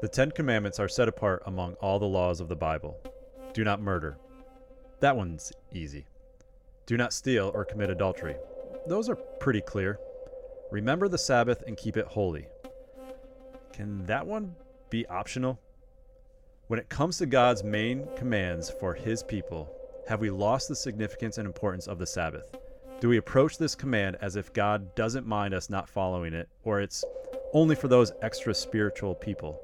The Ten Commandments are set apart among all the laws of the Bible. Do not murder. That one's easy. Do not steal or commit adultery. Those are pretty clear. Remember the Sabbath and keep it holy. Can that one be optional? When it comes to God's main commands for His people, have we lost the significance and importance of the Sabbath? Do we approach this command as if God doesn't mind us not following it, or it's only for those extra spiritual people?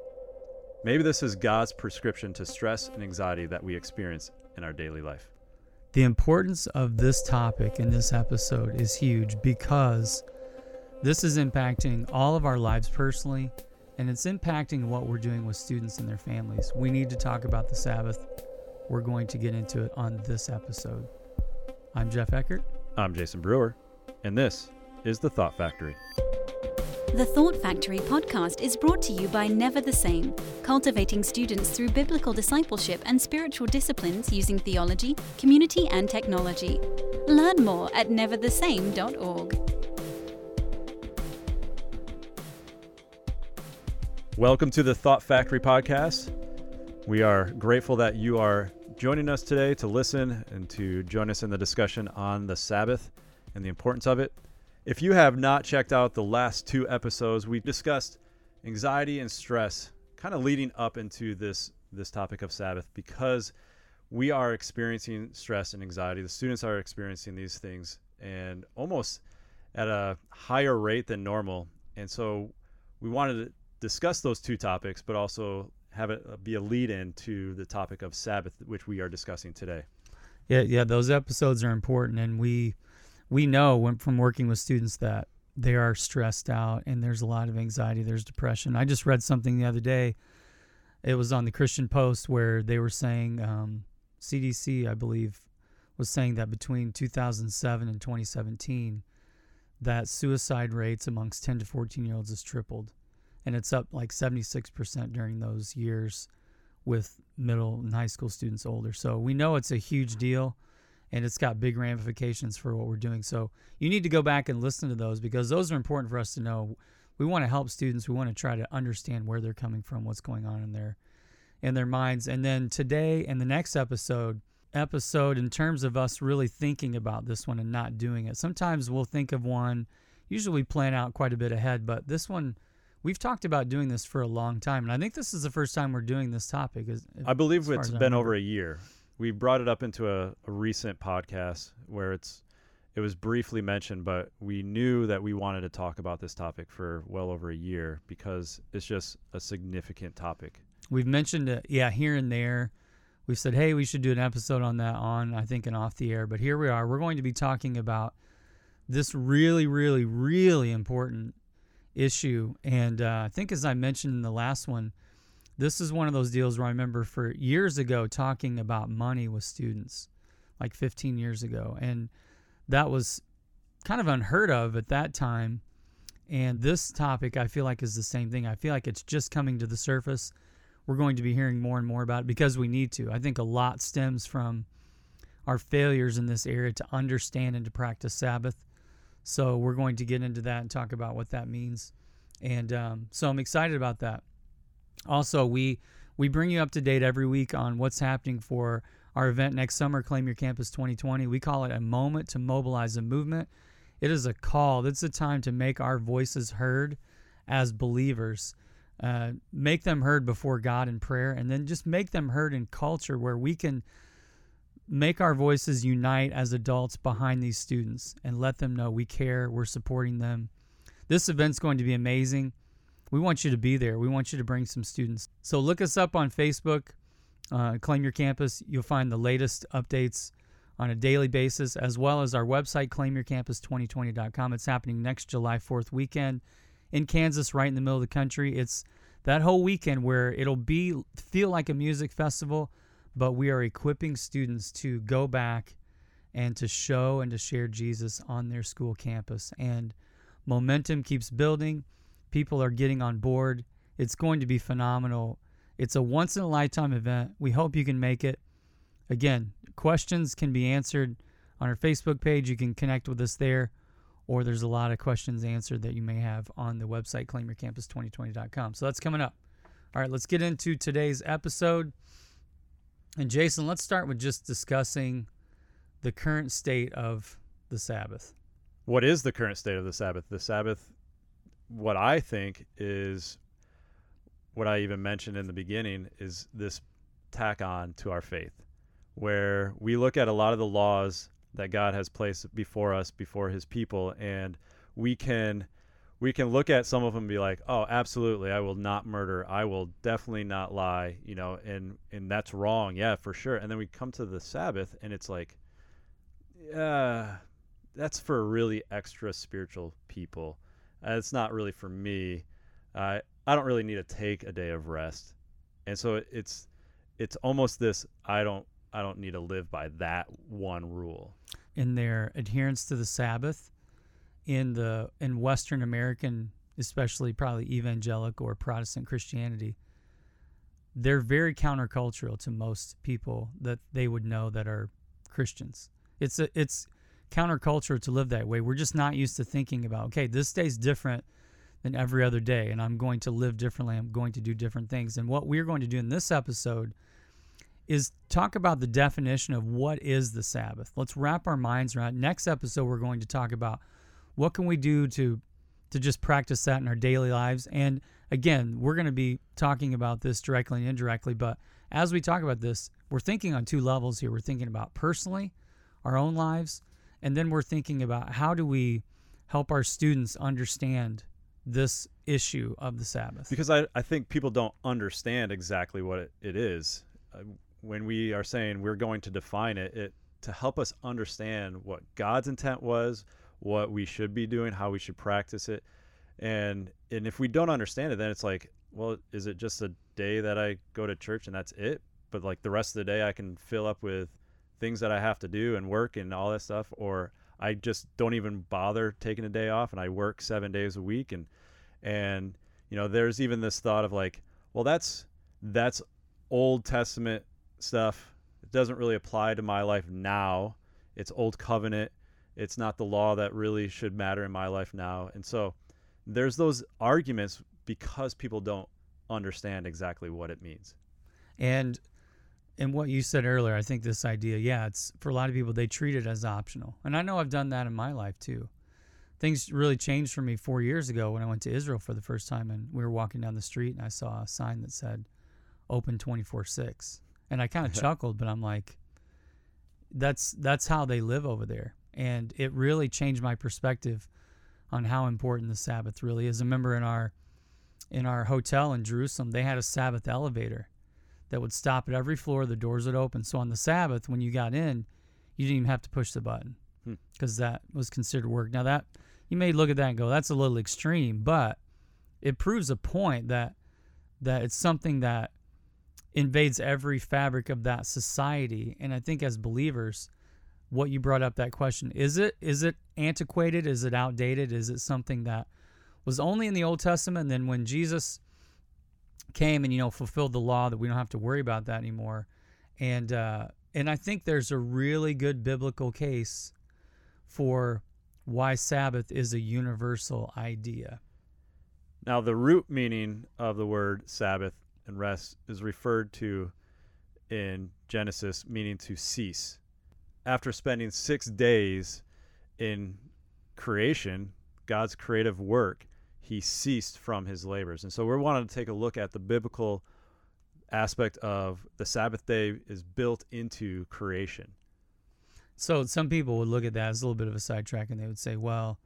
Maybe this is God's prescription to stress and anxiety that we experience in our daily life. The importance of this topic in this episode is huge because this is impacting all of our lives personally and it's impacting what we're doing with students and their families. We need to talk about the Sabbath. We're going to get into it on this episode. I'm Jeff Eckert. I'm Jason Brewer, and this is The Thought Factory. The Thought Factory podcast is brought to you by Never the Same, cultivating students through biblical discipleship and spiritual disciplines using theology, community, and technology. Learn more at neverthesame.org. Welcome to the Thought Factory podcast. We are grateful that you are joining us today to listen and to join us in the discussion on the Sabbath and the importance of it. If you have not checked out the last two episodes, we discussed anxiety and stress kind of leading up into this this topic of Sabbath because we are experiencing stress and anxiety. The students are experiencing these things and almost at a higher rate than normal. And so we wanted to discuss those two topics, but also have it be a lead in to the topic of Sabbath, which we are discussing today. Yeah, yeah, those episodes are important, and we we know when, from working with students that they are stressed out and there's a lot of anxiety, there's depression. I just read something the other day. It was on the Christian Post where they were saying um, CDC, I believe, was saying that between 2007 and 2017, that suicide rates amongst 10 to 14 year olds has tripled and it's up like 76% during those years with middle and high school students older. So we know it's a huge deal and it's got big ramifications for what we're doing. So you need to go back and listen to those because those are important for us to know. We want to help students. We want to try to understand where they're coming from, what's going on in their in their minds. And then today and the next episode episode in terms of us really thinking about this one and not doing it. Sometimes we'll think of one, usually we plan out quite a bit ahead, but this one We've talked about doing this for a long time, and I think this is the first time we're doing this topic. Is I believe it's been over a year. We brought it up into a, a recent podcast where it's it was briefly mentioned, but we knew that we wanted to talk about this topic for well over a year because it's just a significant topic. We've mentioned it, yeah, here and there. We said, hey, we should do an episode on that on, I think, and off the air. But here we are. We're going to be talking about this really, really, really important issue. And uh, I think, as I mentioned in the last one, this is one of those deals where I remember for years ago talking about money with students, like 15 years ago. And that was kind of unheard of at that time. And this topic, I feel like, is the same thing. I feel like it's just coming to the surface. We're going to be hearing more and more about it because we need to. I think a lot stems from our failures in this area to understand and to practice Sabbath. So we're going to get into that and talk about what that means. And um, so I'm excited about that. Also, we we bring you up to date every week on what's happening for our event next summer, Claim Your Campus 2020. We call it a moment to mobilize a movement. It is a call. It's a time to make our voices heard as believers. Uh, make them heard before God in prayer, and then just make them heard in culture where we can make our voices unite as adults behind these students and let them know we care, we're supporting them. This event's going to be amazing. We want you to be there. We want you to bring some students. So look us up on Facebook, uh, Claim Your Campus. You'll find the latest updates on a daily basis, as well as our website, claimyourcampus2020.com. It's happening next July 4th weekend in Kansas, right in the middle of the country. It's that whole weekend where it'll be feel like a music festival but we are equipping students to go back and to show and to share Jesus on their school campus. And momentum keeps building. People are getting on board. It's going to be phenomenal. It's a once in a lifetime event. We hope you can make it. Again, questions can be answered on our Facebook page. You can connect with us there, or there's a lot of questions answered that you may have on the website, claimyourcampus2020.com. So that's coming up. All right, let's get into today's episode. And Jason, let's start with just discussing the current state of the Sabbath. What is the current state of the Sabbath? The Sabbath, what I think is what I even mentioned in the beginning, is this tack on to our faith, where we look at a lot of the laws that God has placed before us, before his people, and we can we can look at some of them and be like, "Oh, absolutely, I will not murder. I will definitely not lie," you know, and and that's wrong. Yeah, for sure. And then we come to the Sabbath and it's like yeah, that's for really extra spiritual people. Uh, it's not really for me. Uh, I don't really need to take a day of rest, and so it's it's almost this. I don't I don't need to live by that one rule. In their adherence to the Sabbath, in the in Western American, especially probably evangelical or Protestant Christianity, they're very countercultural to most people that they would know that are Christians. It's a, it's counterculture to live that way. We're just not used to thinking about okay, this day's different than every other day, and I'm going to live differently. I'm going to do different things. And what we're going to do in this episode is talk about the definition of what is the Sabbath. Let's wrap our minds around. Next episode, we're going to talk about what can we do to to just practice that in our daily lives. And again, we're going to be talking about this directly and indirectly. But as we talk about this, we're thinking on two levels here. We're thinking about personally, our own lives, and then we're thinking about how do we help our students understand this issue of the Sabbath. Because I, I think people don't understand exactly what it, it is. Uh, when we are saying we're going to define it, it to help us understand what God's intent was, what we should be doing, how we should practice it. And and if we don't understand it, then it's like, well, is it just a day that I go to church and that's it? But like the rest of the day I can fill up with things that I have to do and work and all that stuff or I just don't even bother taking a day off and I work 7 days a week and and you know, there's even this thought of like, well, that's that's Old Testament stuff. It doesn't really apply to my life now. It's old covenant. It's not the law that really should matter in my life now. And so there's those arguments because people don't understand exactly what it means. And and what you said earlier, I think this idea, yeah, it's for a lot of people they treat it as optional. And I know I've done that in my life too. Things really changed for me 4 years ago when I went to Israel for the first time and we were walking down the street and I saw a sign that said open 24/6. And I kind of chuckled, but I'm like that's that's how they live over there. And it really changed my perspective on how important the Sabbath really is. I remember in our in our hotel in Jerusalem, they had a Sabbath elevator that would stop at every floor. The doors would open. So on the Sabbath, when you got in, you didn't even have to push the button because hmm. that was considered work. Now that you may look at that and go, "That's a little extreme," but it proves a point that that it's something that invades every fabric of that society. And I think as believers, what you brought up that question is it is it antiquated? Is it outdated? Is it something that was only in the Old Testament? And then when Jesus came and you know fulfilled the law that we don't have to worry about that anymore and uh, and I think there's a really good biblical case for why Sabbath is a universal idea. Now, the root meaning of the word Sabbath and rest is referred to in Genesis, meaning to cease. After spending six days in creation, God's creative work, he ceased from his labors. And so we're wanting to take a look at the biblical aspect of the Sabbath day is built into creation. So some people would look at that as a little bit of a sidetrack and they would say, well,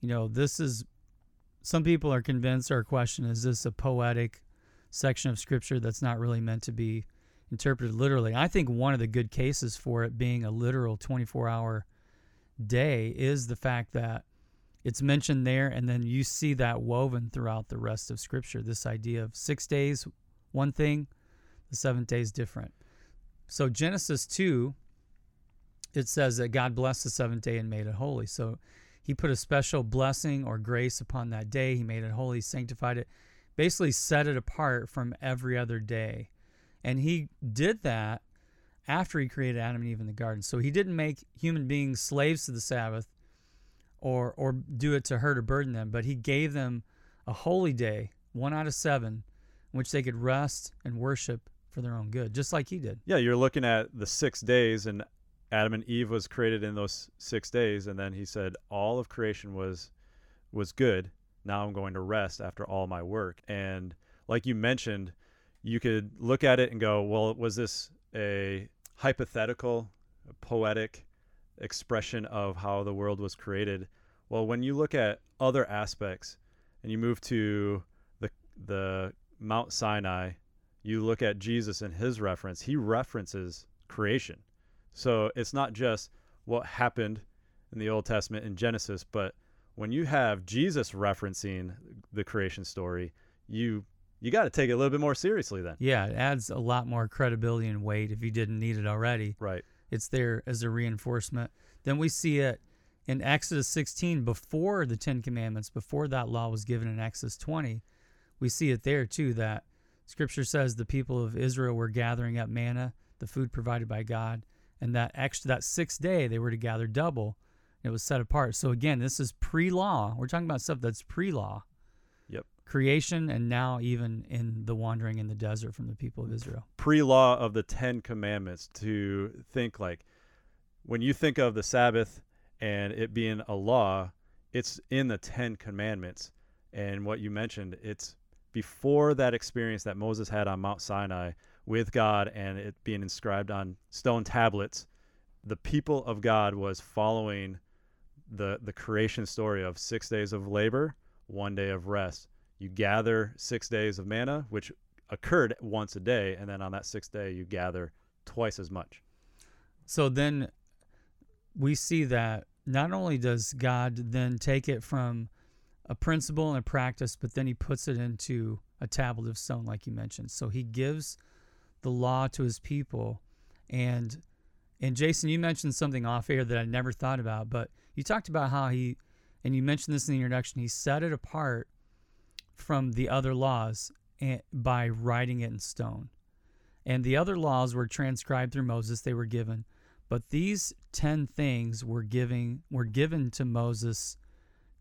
you know, this is some people are convinced or question is this a poetic section of scripture that's not really meant to be interpreted literally. I think one of the good cases for it being a literal 24 hour day is the fact that it's mentioned there, and then you see that woven throughout the rest of Scripture. This idea of six days, one thing, the seventh day is different. So Genesis two, it says that God blessed the seventh day and made it holy. So He put a special blessing or grace upon that day. He made it holy, sanctified it, basically set it apart from every other day, and He did that after He created Adam and Eve in the garden. So He didn't make human beings slaves to the Sabbath or or do it to hurt or burden them, but he gave them a holy day, one out of seven, in which they could rest and worship for their own good, just like he did. Yeah, you're looking at the six days, and Adam and Eve was created in those six days, and then he said all of creation was was good. Now I'm going to rest after all my work. And like you mentioned, you could look at it and go, well, was this a hypothetical, a poetic expression of how the world was created? Well, when you look at other aspects and you move to the the Mount Sinai, you look at Jesus and his reference, he references creation. So it's not just what happened in the Old Testament in Genesis, but when you have Jesus referencing the creation story, you you got to take it a little bit more seriously then. Yeah, it adds a lot more credibility and weight if you didn't need it already. Right. It's there as a reinforcement. Then we see it in Exodus 16 before the 10 commandments, before that law was given in Exodus 20. We see it there too that scripture says the people of Israel were gathering up manna, the food provided by God, and that extra that sixth day they were to gather double. It was set apart. So again, this is pre-law. We're talking about stuff that's pre-law. Creation and now even in the wandering in the desert from the people of Israel. Pre-law of the 10 commandments to think like when you think of the Sabbath and it being a law, it's in the 10 commandments. And what you mentioned, it's before that experience that Moses had on Mount Sinai with God and it being inscribed on stone tablets, the people of God was following the the creation story of 6 days of labor, 1 day of rest. You gather 6 days of manna which occurred once a day and then on that 6th day you gather twice as much. So then we see that not only does God then take it from a principle and a practice, but then he puts it into a tablet of stone, like you mentioned. So he gives the law to his people. And and Jason, you mentioned something off air that I never thought about, but you talked about how he and you mentioned this in the introduction, he set it apart from the other laws eh, by writing it in stone. And the other laws were transcribed through Moses, they were given. But these 10 things were giving were given to Moses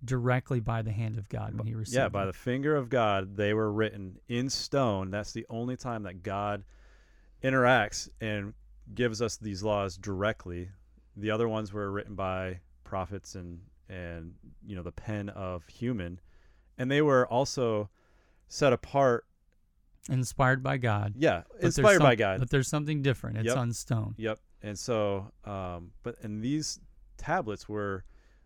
directly by the hand of God when he received Yeah, by them. the finger of God, they were written in stone. That's the only time that God interacts and gives us these laws directly. The other ones were written by prophets and and you know the pen of human, and they were also set apart. inspired by God. Yeah, inspired by God. But there's something different. It's Yep. on stone. Yep. And so, um, but and these tablets were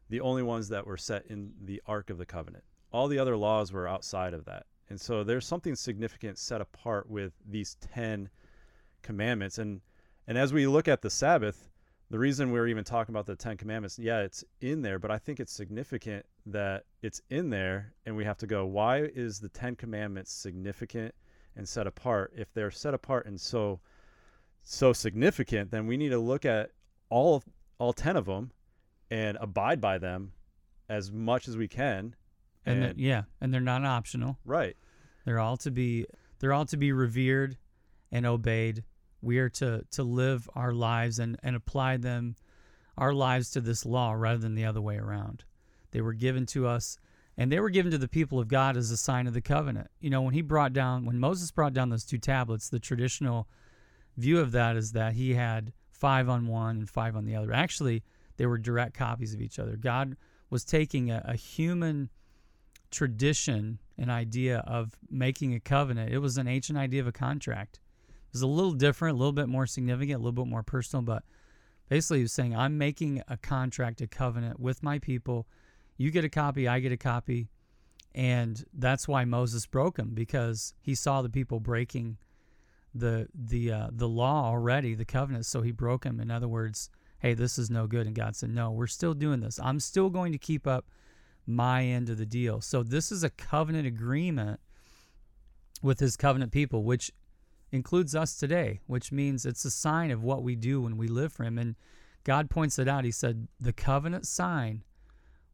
the only ones that were set in the Ark of the Covenant. All the other laws were outside of that. And so there's something significant set apart with these 10 commandments. And and as we look at the Sabbath, the reason we're even talking about the 10 commandments, yeah, it's in there, but I think it's significant that it's in there and we have to go, why is the 10 commandments significant and set apart? If they're set apart and so so significant, then we need to look at all of, all 10 of them and abide by them as much as we can. And, And, yeah, and they're not optional. right. They're all to be they're all to be revered and obeyed. We are to to live our lives and and apply them our lives to this law rather than the other way around. They were given to us and they were given to the people of God as a sign of the covenant. You know, when he brought down when Moses brought down those two tablets, the traditional view of that is that he had five on one and five on the other. Actually, they were direct copies of each other. God was taking a, a human tradition an idea of making a covenant. It was an ancient idea of a contract. Was a little different, a little bit more significant, a little bit more personal, but basically he was saying, I'm making a contract, a covenant with my people. You get a copy, I get a copy. And that's why Moses broke them because he saw the people breaking the the uh, the law already, the covenant. So he broke them. In other words, hey, this is no good. And God said, no, we're still doing this. I'm still going to keep up my end of the deal. So this is a covenant agreement with his covenant people, which includes us today, which means it's a sign of what we do when we live for him. And God points it out. He said, The covenant sign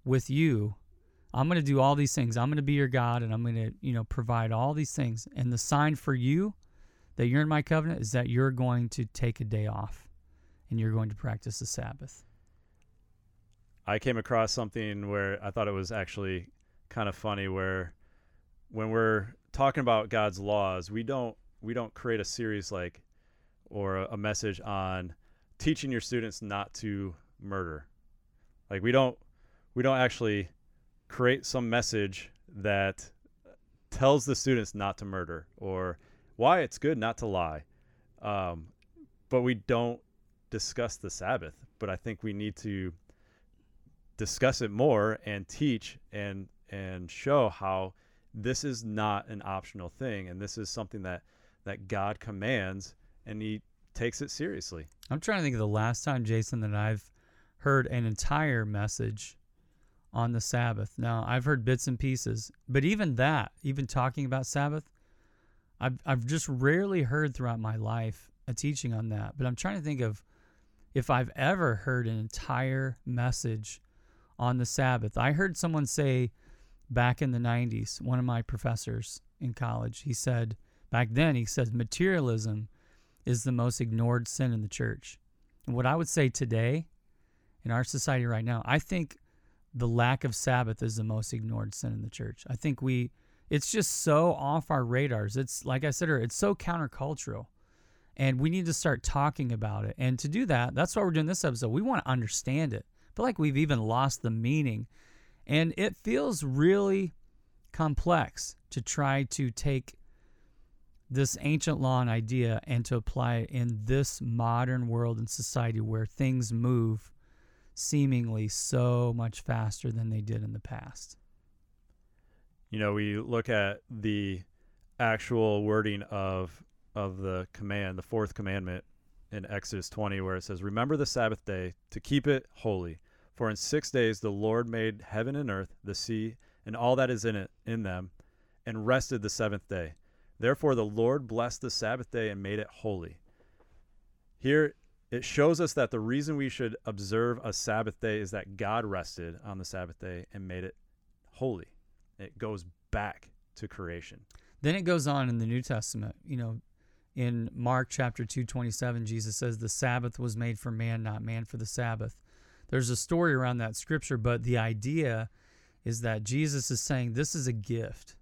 with you, I'm going to do all these things. I'm going to be your God and I'm going to, you know, provide all these things. And the sign for you that you're in my covenant is that you're going to take a day off and you're going to practice the Sabbath. I came across something where I thought it was actually kind of funny where when we're talking about God's laws, we don't we don't create a series like or a, message on teaching your students not to murder. Like we don't we don't actually create some message that tells the students not to murder or why it's good not to lie. Um, but we don't discuss the Sabbath. But I think we need to discuss it more and teach and and show how this is not an optional thing and this is something that that God commands and he takes it seriously. I'm trying to think of the last time, Jason, that I've heard an entire message on the Sabbath. Now, I've heard bits and pieces, but even that, even talking about Sabbath, I've I've just rarely heard throughout my life a teaching on that. But I'm trying to think of if I've ever heard an entire message on the Sabbath. I heard someone say back in the 90s, one of my professors in college, he said back then he said materialism is the most ignored sin in the church. And what I would say today in our society right now, I think the lack of Sabbath is the most ignored sin in the church. I think we it's just so off our radars. It's like I said earlier, it's so countercultural. And we need to start talking about it. And to do that, that's why we're doing this episode. We want to understand it. But like we've even lost the meaning. And it feels really complex to try to take this ancient law and idea and to apply it in this modern world and society where things move seemingly so much faster than they did in the past. You know, we look at the actual wording of of the command, the fourth commandment in Exodus 20 where it says, "Remember the Sabbath day to keep it holy, for in 6 days the Lord made heaven and earth, the sea, and all that is in it in them, and rested the seventh day." Therefore, the Lord blessed the Sabbath day and made it holy. Here, it shows us that the reason we should observe a Sabbath day is that God rested on the Sabbath day and made it holy. It goes back to creation. Then it goes on in the New Testament. You know, in Mark chapter 2, 27, Jesus says, The Sabbath was made for man, not man for the Sabbath. There's a story around that scripture, but the idea is that Jesus is saying this is a gift.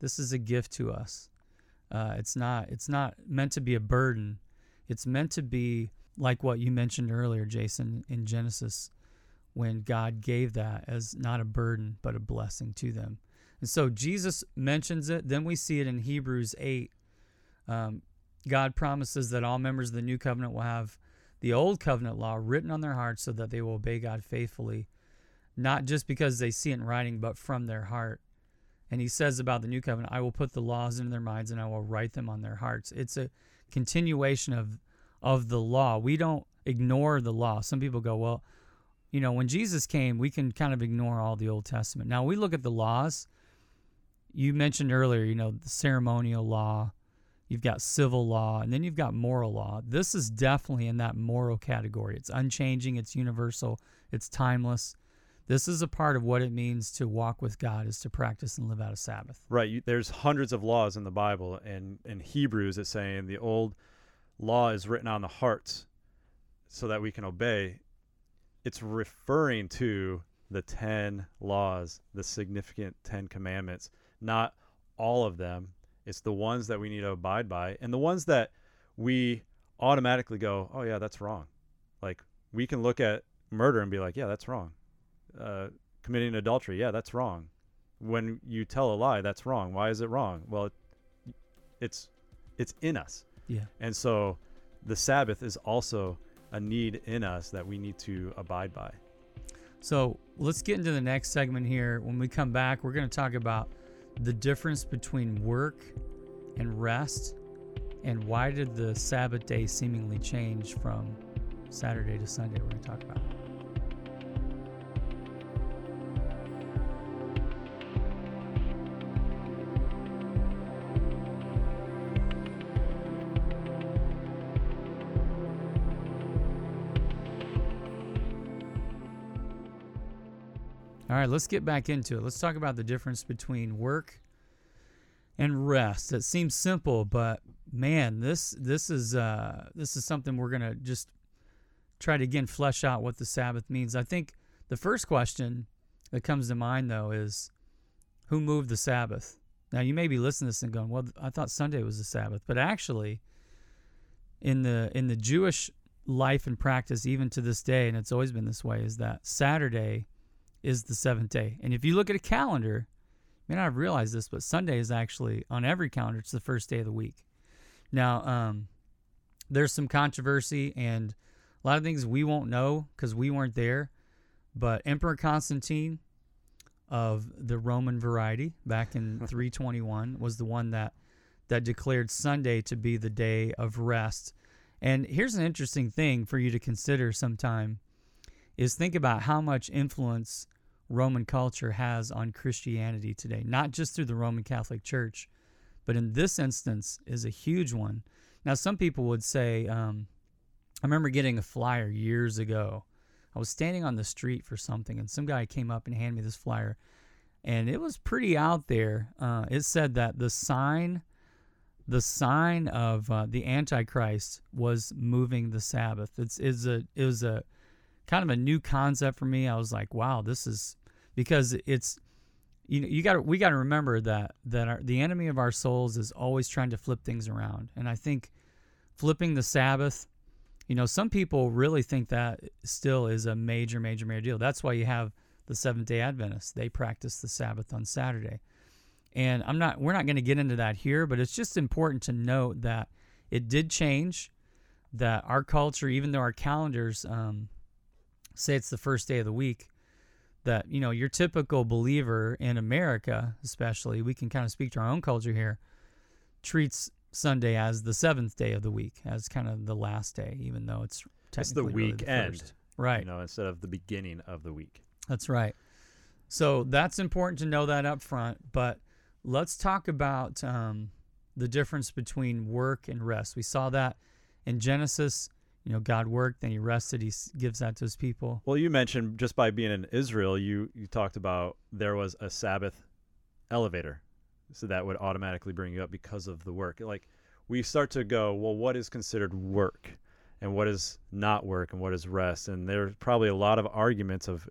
This is a gift to us. Uh, it's not. It's not meant to be a burden. It's meant to be like what you mentioned earlier, Jason, in Genesis, when God gave that as not a burden but a blessing to them. And so Jesus mentions it. Then we see it in Hebrews eight. Um, God promises that all members of the new covenant will have the old covenant law written on their hearts so that they will obey God faithfully, not just because they see it in writing, but from their heart. And he says about the new covenant, I will put the laws into their minds and I will write them on their hearts. It's a continuation of of the law. We don't ignore the law. Some people go, well, you know, when Jesus came, we can kind of ignore all the Old Testament. Now we look at the laws. You mentioned earlier, you know, the ceremonial law, you've got civil law, and then you've got moral law. This is definitely in that moral category. It's unchanging, it's universal, it's timeless this is a part of what it means to walk with God is to practice and live out a Sabbath. Right. You, there's hundreds of laws in the Bible, and in Hebrews it's saying the old law is written on the hearts so that we can obey. It's referring to the 10 laws, the significant 10 commandments, not all of them. It's the ones that we need to abide by and the ones that we automatically go, oh, yeah, that's wrong. Like we can look at murder and be like, yeah, that's wrong uh, committing adultery. Yeah, that's wrong. When you tell a lie, that's wrong. Why is it wrong? Well, it, it's it's in us. Yeah. And so the Sabbath is also a need in us that we need to abide by. So let's get into the next segment here. When we come back, we're going to talk about the difference between work and rest and why did the Sabbath day seemingly change from Saturday to Sunday. We're going to talk about it. All right, let's get back into it. Let's talk about the difference between work and rest. It seems simple, but man, this this is uh, this is something we're gonna just try to again flesh out what the Sabbath means. I think the first question that comes to mind though is who moved the Sabbath? Now you may be listening to this and going, "Well, I thought Sunday was the Sabbath," but actually, in the in the Jewish life and practice, even to this day, and it's always been this way, is that Saturday is the seventh day. And if you look at a calendar, you may not have realized this, but Sunday is actually on every calendar. It's the first day of the week. Now, um, there's some controversy and a lot of things we won't know because we weren't there. But Emperor Constantine of the Roman variety back in 321 was the one that that declared Sunday to be the day of rest. And here's an interesting thing for you to consider sometime is think about how much influence Roman culture has on Christianity today, not just through the Roman Catholic Church, but in this instance is a huge one. Now, some people would say, um, I remember getting a flyer years ago. I was standing on the street for something, and some guy came up and handed me this flyer, and it was pretty out there. Uh, it said that the sign, the sign of uh, the Antichrist was moving the Sabbath. It's is a it was a kind of a new concept for me. I was like, wow, this is because it's you know you got we got to remember that that our, the enemy of our souls is always trying to flip things around, and I think flipping the Sabbath you know, some people really think that still is a major, major, major deal. That's why you have the Seventh Day Adventists. They practice the Sabbath on Saturday, and I'm not. We're not going to get into that here, but it's just important to note that it did change. That our culture, even though our calendars um, say it's the first day of the week, that you know your typical believer in America, especially, we can kind of speak to our own culture here, treats Sunday as the seventh day of the week, as kind of the last day, even though it's it's the technically really weekend, right? You know, instead of the beginning of the week. That's right. So that's important to know that up front. But let's talk about um, the difference between work and rest. We saw that in Genesis. You know, God worked, then He rested. He gives that to His people. Well, you mentioned just by being in Israel, you you talked about there was a Sabbath elevator, so that would automatically bring you up because of the work. Like we start to go, well, what is considered work, and what is not work, and what is rest? And there's probably a lot of arguments of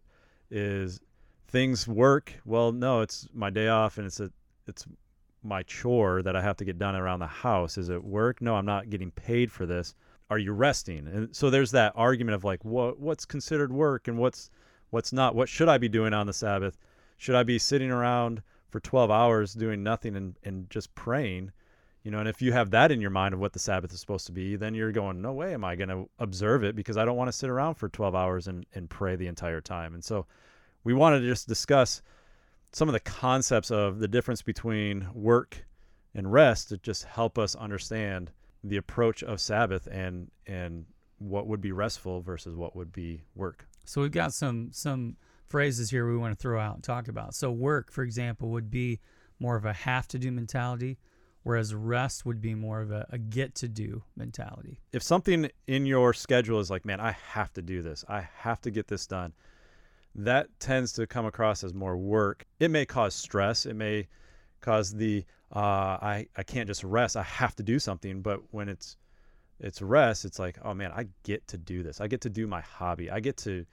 is things work? Well, no, it's my day off, and it's a it's my chore that I have to get done around the house. Is it work? No, I'm not getting paid for this. Are you resting? And so there's that argument of like what what's considered work and what's what's not. What should I be doing on the Sabbath? Should I be sitting around for 12 hours doing nothing and, and just praying? You know, and if you have that in your mind of what the Sabbath is supposed to be, then you're going, no way am I going to observe it because I don't want to sit around for 12 hours and, and pray the entire time. And so we wanted to just discuss some of the concepts of the difference between work and rest to just help us understand the approach of Sabbath and and what would be restful versus what would be work. So we've got some some phrases here we want to throw out and talk about. So work, for example, would be more of a have to do mentality, whereas rest would be more of a, a get to do mentality. If something in your schedule is like, man, I have to do this, I have to get this done, that tends to come across as more work. It may cause stress. It may cause the uh, I I can't just rest. I have to do something. But when it's it's rest, it's like, oh man, I get to do this. I get to do my hobby. I get to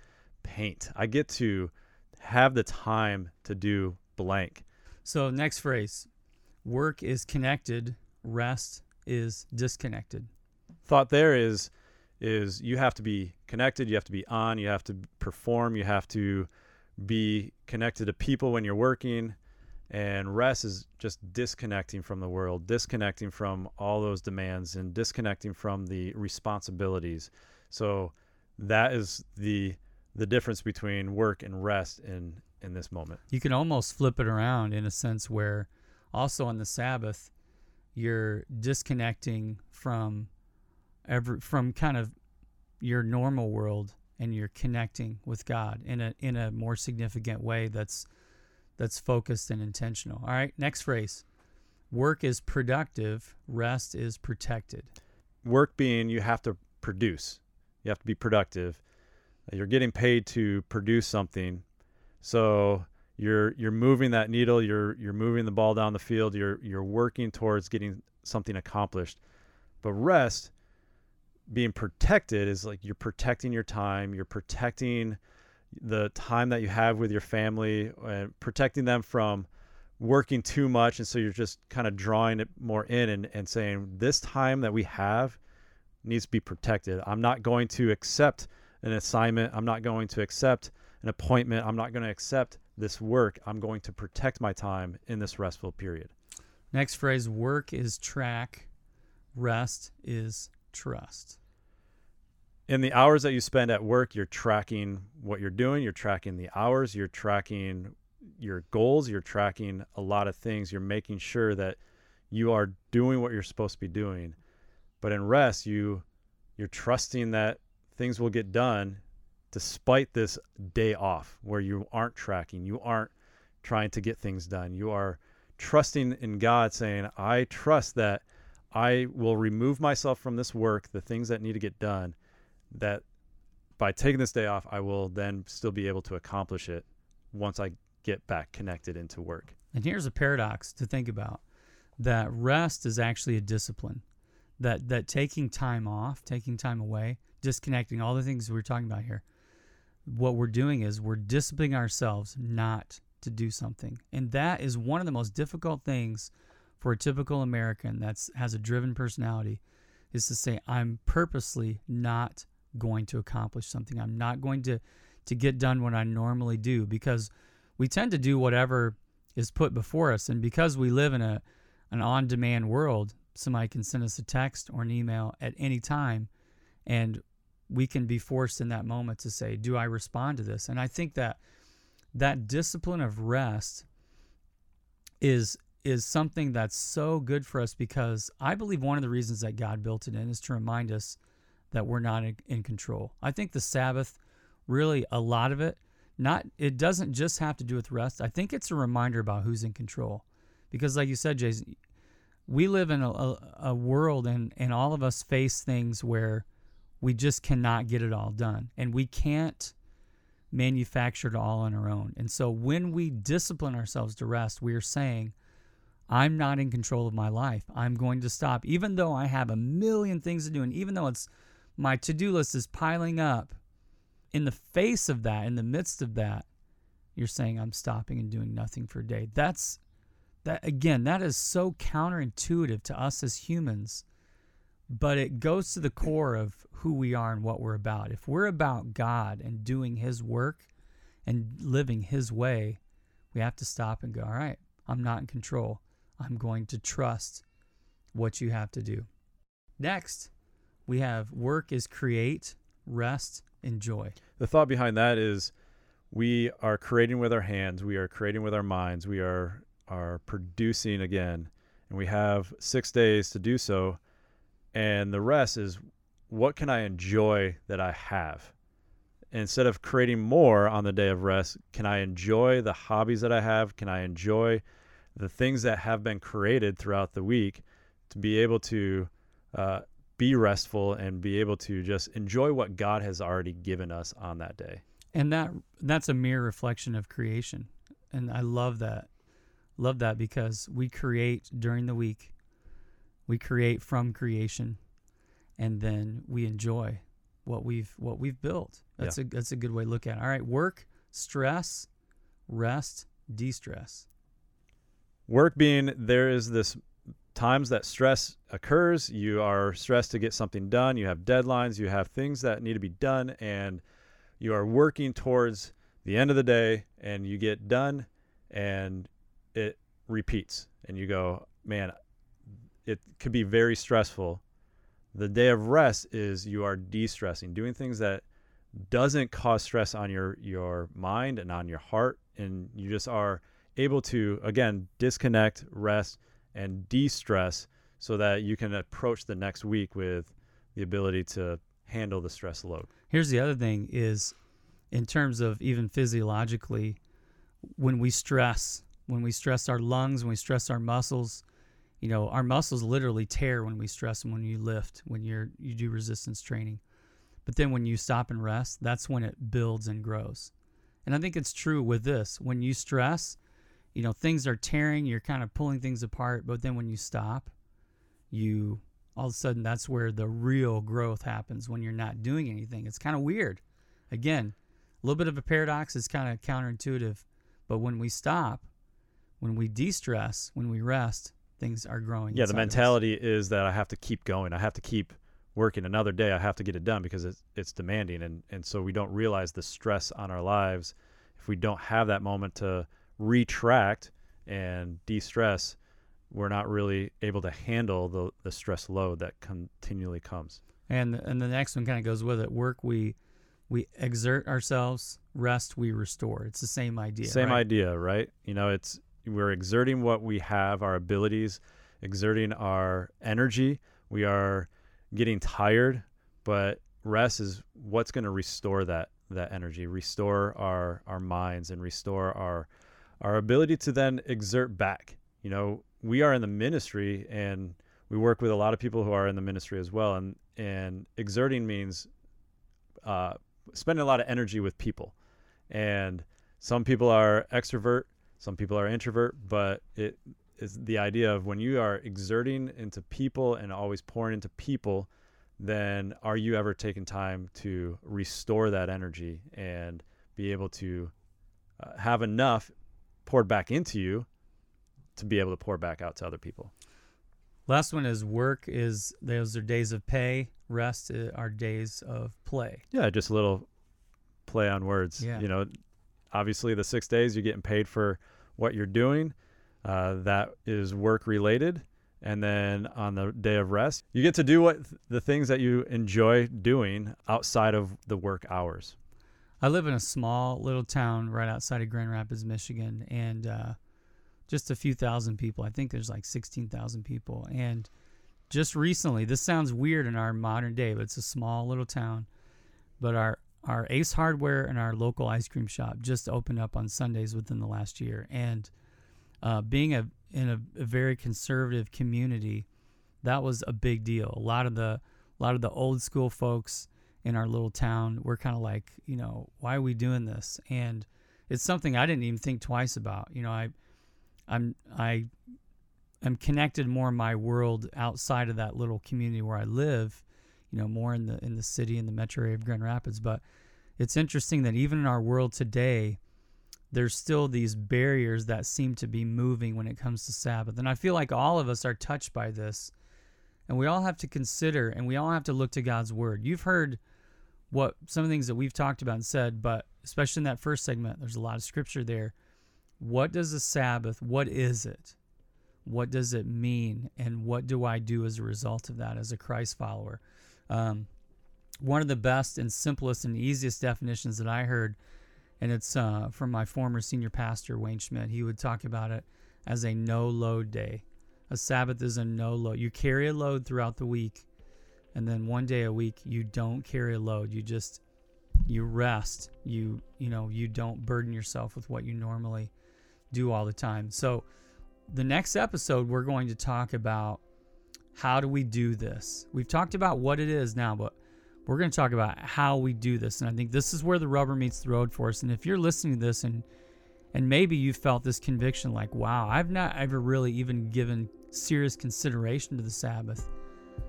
paint. I get to have the time to do blank. So next phrase, work is connected, rest is disconnected. thought there is is you have to be connected you have to be on you have to perform you have to be connected to people when you're working and rest is just disconnecting from the world disconnecting from all those demands and disconnecting from the responsibilities. So that is the the difference between work and rest in in this moment. You can almost flip it around in a sense where also on the Sabbath you're disconnecting from every from kind of your normal world and you're connecting with God in a in a more significant way that's that's focused and intentional. All right, next phrase. Work is productive, rest is protected. work being you have to produce. You have to be productive. Uh, you're getting paid to produce something. So you're you're moving that needle. You're you're moving the ball down the field. You're you're working towards getting something accomplished. But rest being protected is like you're protecting your time. You're protecting the time that you have with your family and protecting them from working too much. And so you're just kind of drawing it more in and, and saying this time that we have needs to be protected. I'm not going to accept an assignment. I'm not going to accept an appointment. I'm not going to accept this work. I'm going to protect my time in this restful period. Next phrase work is track, rest is trust. In the hours that you spend at work you're tracking what you're doing you're tracking the hours you're tracking your goals you're tracking a lot of things you're making sure that you are doing what you're supposed to be doing. But in rest you you're trusting that things will get done despite this day off where you aren't tracking you aren't trying to get things done. You are trusting in God saying I trust that I will remove myself from this work the things that need to get done that by taking this day off I will then still be able to accomplish it once I get back connected into work And here's a paradox to think about that rest is actually a discipline. That that taking time off, taking time away, disconnecting all the things we're talking about here. What we're doing is we're disciplining ourselves not to do something. And that is one of the most difficult things for a typical American that has a driven personality is to say I'm purposely not going to accomplish something. I'm not going to to get done what I normally do because we tend to do whatever is put before us and because we live in a an on-demand world somebody can send us a text or an email at any time and we can be forced in that moment to say do i respond to this and i think that that discipline of rest is is something that's so good for us because i believe one of the reasons that god built it in is to remind us that we're not in, in control. I think the sabbath really a lot of it not it doesn't just have to do with rest. I think it's a reminder about who's in control. Because like you said jason we live in a, a, a world and and all of us face things where we just cannot get it all done. And we can't manufacture it all on our own. And so when we discipline ourselves to rest we are saying i'm not in control of my life. I'm going to stop. Even though i have a million things to do and even though it's my to-do list is piling up in the face of that, in the midst of that, you're saying I'm stopping and doing nothing for a day. That's that again, that is so counterintuitive to us as humans, but it goes to the core of who we are and what we're about. If we're about God and doing his work and living his way, we have to stop and go, all right, I'm not in control. I'm going to trust what you have to do. Next, we have work is create, rest, enjoy. the thought behind that is we are creating with our hands we are creating with our minds we are are producing again and we have 6 days to do so and the rest is what can I enjoy that I have instead of creating more on the day of rest can I enjoy the hobbies that I have can I enjoy the things that have been created throughout the week to be able to uh, be restful and be able to just enjoy what God has already given us on that day. and that that's a mere reflection of creation. And i love that love that because we create during the week we create from creation and then we enjoy what we've what we've built. That's a that's a good way to look at it. All right work stress rest de-stress. Work being there is this times that stress occurs, you are stressed to get something done, you have deadlines, you have things that need to be done and you are working towards the end of the day and you get done and it repeats and you go, man, it could be very stressful. The day of rest is you are de-stressing, doing things that doesn't cause stress on your your mind and on your heart and you just are able to again disconnect, rest and de-stress so that you can approach the next week with the ability to handle the stress load. Here's the other thing is in terms of even physiologically when we stress, when we stress our lungs, when we stress our muscles, you know, our muscles literally tear when we stress and when you lift, when you're you do resistance training. But then when you stop and rest, that's when it builds and grows. And I think it's true with this. When you stress, you know, things are tearing, you're kind of pulling things apart, but then when you stop, you all of a sudden that's where the real growth happens when you're not doing anything. It's kind of weird. Again, a little bit of a paradox is kind of counterintuitive, but when we stop, when we de-stress, when we rest, things are growing. Yeah, the inside of us. mentality is that I have to keep going. I have to keep working another day. I have to get it done because it's it's demanding, and and so we don't realize the stress on our lives if we don't have that moment to retract and de-stress. We're not really able to handle the the stress load that continually comes. And and the next one kind of goes with it. Work we we exert ourselves, rest we restore. It's the same idea. Same right? idea, right? You know, it's we're exerting what we have, our abilities, exerting our energy. We are getting tired, but rest is what's going to restore that that energy, restore our our minds and restore our our ability to then exert back. You know, we are in the ministry and we work with a lot of people who are in the ministry as well and and exerting means uh, spending a lot of energy with people. And some people are extrovert, some people are introvert, but it is the idea of when you are exerting into people and always pouring into people, then are you ever taking time to restore that energy and be able to uh, have enough poured back into you to be able to pour back out to other people? Last one is work is those are days of pay, rest uh, are days of play. Yeah, just a little play on words. Yeah. You know, obviously the six days you're getting paid for what you're doing. Uh, that is work related. And then on the day of rest, you get to do what the things that you enjoy doing outside of the work hours. I live in a small little town right outside of Grand Rapids, Michigan, and uh, just a few thousand people. I think there's like 16,000 people. And just recently, this sounds weird in our modern day, but it's a small little town. But our our Ace Hardware and our local ice cream shop just opened up on Sundays within the last year. And uh, being a in a, a very conservative community, that was a big deal. A lot of the a lot of the old school folks in our little town we're kind of like, you know, why are we doing this? And it's something I didn't even think twice about. You know, I I'm I am connected more in my world outside of that little community where I live, you know, more in the in the city in the metro area of Grand Rapids. But it's interesting that even in our world today, there's still these barriers that seem to be moving when it comes to Sabbath. And I feel like all of us are touched by this. And we all have to consider and we all have to look to God's word. You've heard what some of the things that we've talked about and said, but especially in that first segment, there's a lot of scripture there. What does the Sabbath, what is it? What does it mean? And what do I do as a result of that as a Christ follower? Um, one of the best and simplest and easiest definitions that I heard, and it's uh, from my former senior pastor, Wayne Schmidt. He would talk about it as a no load day. A Sabbath is a no load. You carry a load throughout the week, and then one day a week you don't carry a load. You just you rest. You you know you don't burden yourself with what you normally do all the time. So the next episode we're going to talk about how do we do this. We've talked about what it is now, but we're going to talk about how we do this. And I think this is where the rubber meets the road for us. And if you're listening to this and and maybe you felt this conviction like, wow, I've not ever really even given serious consideration to the Sabbath,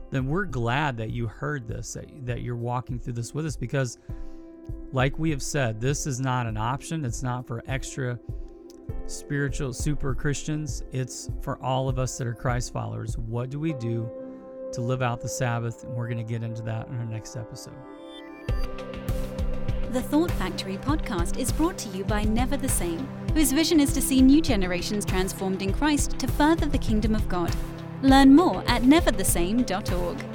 then we're glad that you heard this, that, that you're walking through this with us because, like we have said, this is not an option. It's not for extra spiritual super Christians. It's for all of us that are Christ followers. What do we do to live out the Sabbath? And we're going to get into that in our next episode. The Thought Factory podcast is brought to you by Never the Same, whose vision is to see new generations transformed in Christ to further the kingdom of God. Learn more at neverthesame.org.